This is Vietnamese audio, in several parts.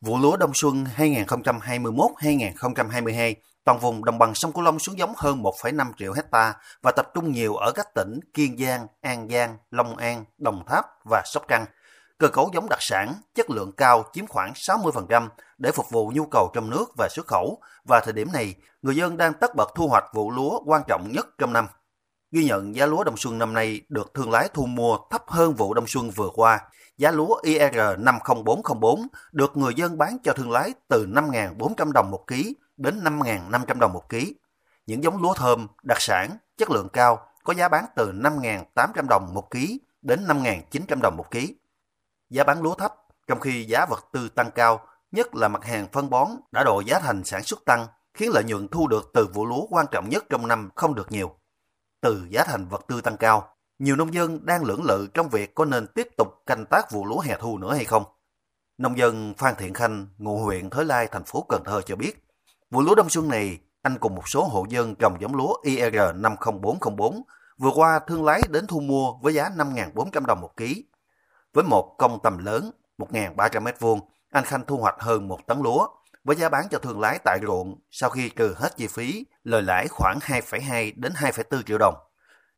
Vụ lúa đông xuân 2021-2022, toàn vùng đồng bằng sông Cửu Long xuống giống hơn 1,5 triệu hecta và tập trung nhiều ở các tỉnh Kiên Giang, An Giang, Long An, Đồng Tháp và Sóc Trăng. Cơ cấu giống đặc sản, chất lượng cao chiếm khoảng 60% để phục vụ nhu cầu trong nước và xuất khẩu và thời điểm này, người dân đang tất bật thu hoạch vụ lúa quan trọng nhất trong năm. Ghi nhận giá lúa đông xuân năm nay được thương lái thu mua thấp hơn vụ đông xuân vừa qua. Giá lúa IR 50404 được người dân bán cho thương lái từ 5.400 đồng một ký đến 5.500 đồng một ký. Những giống lúa thơm, đặc sản, chất lượng cao có giá bán từ 5.800 đồng một ký đến 5.900 đồng một ký. Giá bán lúa thấp, trong khi giá vật tư tăng cao, nhất là mặt hàng phân bón đã độ giá thành sản xuất tăng, khiến lợi nhuận thu được từ vụ lúa quan trọng nhất trong năm không được nhiều. Từ giá thành vật tư tăng cao, nhiều nông dân đang lưỡng lự trong việc có nên tiếp tục canh tác vụ lúa hè thu nữa hay không. Nông dân Phan Thiện Khanh, ngụ huyện Thới Lai, thành phố Cần Thơ cho biết, vụ lúa đông xuân này, anh cùng một số hộ dân trồng giống lúa IR 50404 vừa qua thương lái đến thu mua với giá 5.400 đồng một ký. Với một công tầm lớn, 1.300 m2, anh Khanh thu hoạch hơn một tấn lúa, với giá bán cho thương lái tại ruộng sau khi trừ hết chi phí, lời lãi khoảng 2,2 đến 2,4 triệu đồng.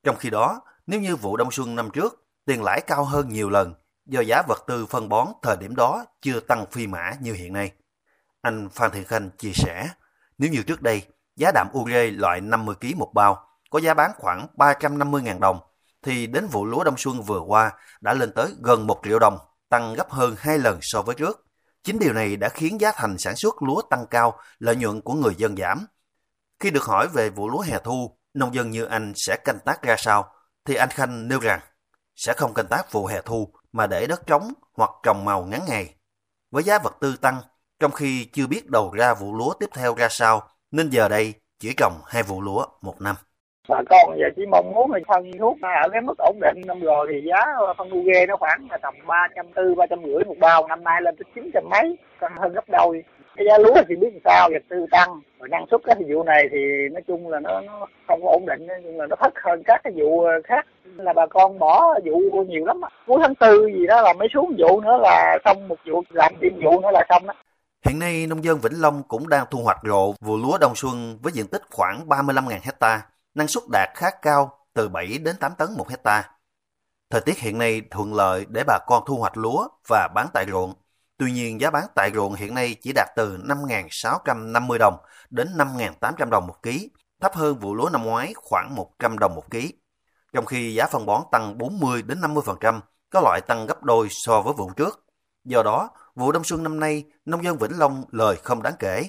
Trong khi đó, nếu như vụ đông xuân năm trước, tiền lãi cao hơn nhiều lần do giá vật tư phân bón thời điểm đó chưa tăng phi mã như hiện nay. Anh Phan Thiện Khanh chia sẻ, nếu như trước đây, giá đạm ure loại 50 kg một bao có giá bán khoảng 350.000 đồng, thì đến vụ lúa đông xuân vừa qua đã lên tới gần 1 triệu đồng, tăng gấp hơn 2 lần so với trước. Chính điều này đã khiến giá thành sản xuất lúa tăng cao, lợi nhuận của người dân giảm. Khi được hỏi về vụ lúa hè thu, nông dân như anh sẽ canh tác ra sao, thì anh Khanh nêu rằng sẽ không canh tác vụ hè thu mà để đất trống hoặc trồng màu ngắn ngày. Với giá vật tư tăng, trong khi chưa biết đầu ra vụ lúa tiếp theo ra sao, nên giờ đây chỉ trồng hai vụ lúa một năm. Bà con giờ chỉ mong muốn là phân thuốc ở cái mức ổn định. Năm rồi thì giá phân UG nó khoảng là tầm ba trăm tư ba trăm rưỡi một bao. Năm nay lên tới chín trăm mấy còn hơn gấp đôi. Cái giá lúa thì biết làm sao vật tư tăng. Và năng suất cái vụ này thì nói chung là nó nó không ổn định nhưng mà nó thấp hơn các cái vụ khác. Là bà con bỏ vụ nhiều lắm cuối tháng tư gì đó là mới xuống vụ nữa là xong một vụ làm thêm vụ nữa là xong đó Hiện nay, nông dân Vĩnh Long cũng đang thu hoạch rộ vụ lúa đông xuân với diện tích khoảng 35.000 hecta, năng suất đạt khá cao từ 7 đến 8 tấn một hecta. Thời tiết hiện nay thuận lợi để bà con thu hoạch lúa và bán tại ruộng. Tuy nhiên, giá bán tại ruộng hiện nay chỉ đạt từ 5.650 đồng đến 5.800 đồng một ký, thấp hơn vụ lúa năm ngoái khoảng 100 đồng một ký. Trong khi giá phân bón tăng 40 đến 50%, có loại tăng gấp đôi so với vụ trước. Do đó, vụ đông xuân năm nay, nông dân Vĩnh Long lời không đáng kể.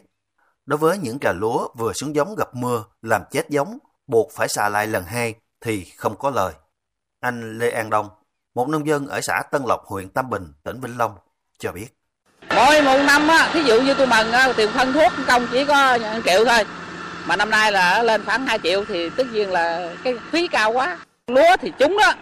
Đối với những trà lúa vừa xuống giống gặp mưa làm chết giống, buộc phải xà lại lần hai thì không có lời. Anh Lê An Đông, một nông dân ở xã Tân Lộc, huyện Tam Bình, tỉnh Vĩnh Long, cho biết. Mỗi một năm á, thí dụ như tôi mần á, tiền phân thuốc công chỉ có triệu thôi. Mà năm nay là lên khoảng 2 triệu thì tất nhiên là cái phí cao quá. Lúa thì trúng đó,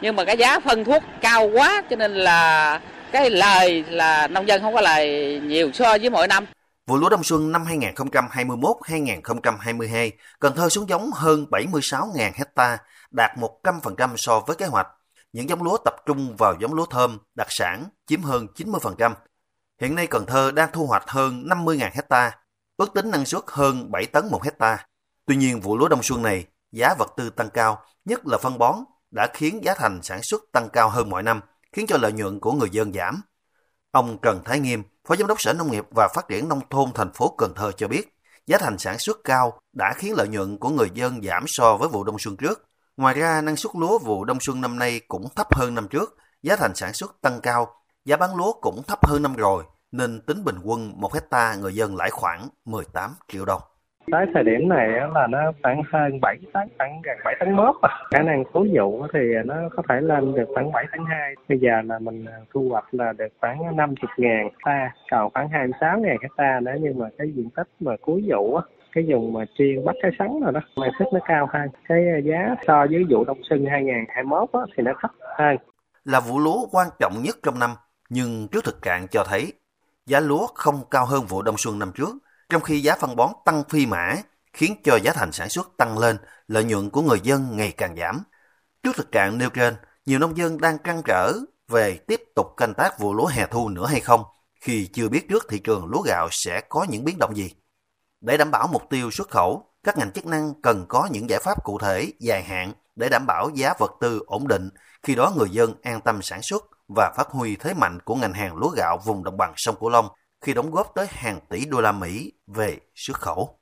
nhưng mà cái giá phân thuốc cao quá cho nên là cái lời là nông dân không có lời nhiều so với mỗi năm. Vụ lúa đông xuân năm 2021-2022, Cần Thơ xuống giống hơn 76.000 hecta, đạt 100% so với kế hoạch. Những giống lúa tập trung vào giống lúa thơm, đặc sản, chiếm hơn 90%. Hiện nay Cần Thơ đang thu hoạch hơn 50.000 hecta, ước tính năng suất hơn 7 tấn một hecta. Tuy nhiên vụ lúa đông xuân này, giá vật tư tăng cao, nhất là phân bón, đã khiến giá thành sản xuất tăng cao hơn mọi năm, khiến cho lợi nhuận của người dân giảm. Ông Trần Thái Nghiêm, Phó Giám đốc Sở Nông nghiệp và Phát triển Nông thôn thành phố Cần Thơ cho biết, giá thành sản xuất cao đã khiến lợi nhuận của người dân giảm so với vụ đông xuân trước. Ngoài ra, năng suất lúa vụ đông xuân năm nay cũng thấp hơn năm trước, giá thành sản xuất tăng cao, giá bán lúa cũng thấp hơn năm rồi, nên tính bình quân một hecta người dân lãi khoảng 18 triệu đồng. Tới thời điểm này là nó khoảng hơn 7 tháng, khoảng gần 7 tháng mốt. À. Khả năng cuối vụ thì nó có thể lên được khoảng 7 tháng 2. Bây giờ là mình à, thu hoạch là được khoảng 50 ngàn hecta, còn khoảng 26 ngàn hecta nữa. Nhưng mà cái diện tích mà cuối vụ á, cái vùng mà chuyên bắt cái sắn rồi đó, năng suất nó cao hơn. Cái à, giá so với vụ đông xuân 2021 á, thì nó thấp hơn. Là vụ lúa quan trọng nhất trong năm, nhưng trước thực trạng cho thấy giá lúa không cao hơn vụ đông xuân năm trước trong khi giá phân bón tăng phi mã, khiến cho giá thành sản xuất tăng lên, lợi nhuận của người dân ngày càng giảm. Trước thực trạng nêu trên, nhiều nông dân đang trăn trở về tiếp tục canh tác vụ lúa hè thu nữa hay không, khi chưa biết trước thị trường lúa gạo sẽ có những biến động gì. Để đảm bảo mục tiêu xuất khẩu, các ngành chức năng cần có những giải pháp cụ thể, dài hạn để đảm bảo giá vật tư ổn định, khi đó người dân an tâm sản xuất và phát huy thế mạnh của ngành hàng lúa gạo vùng đồng bằng sông Cửu Long khi đóng góp tới hàng tỷ đô la Mỹ về xuất khẩu.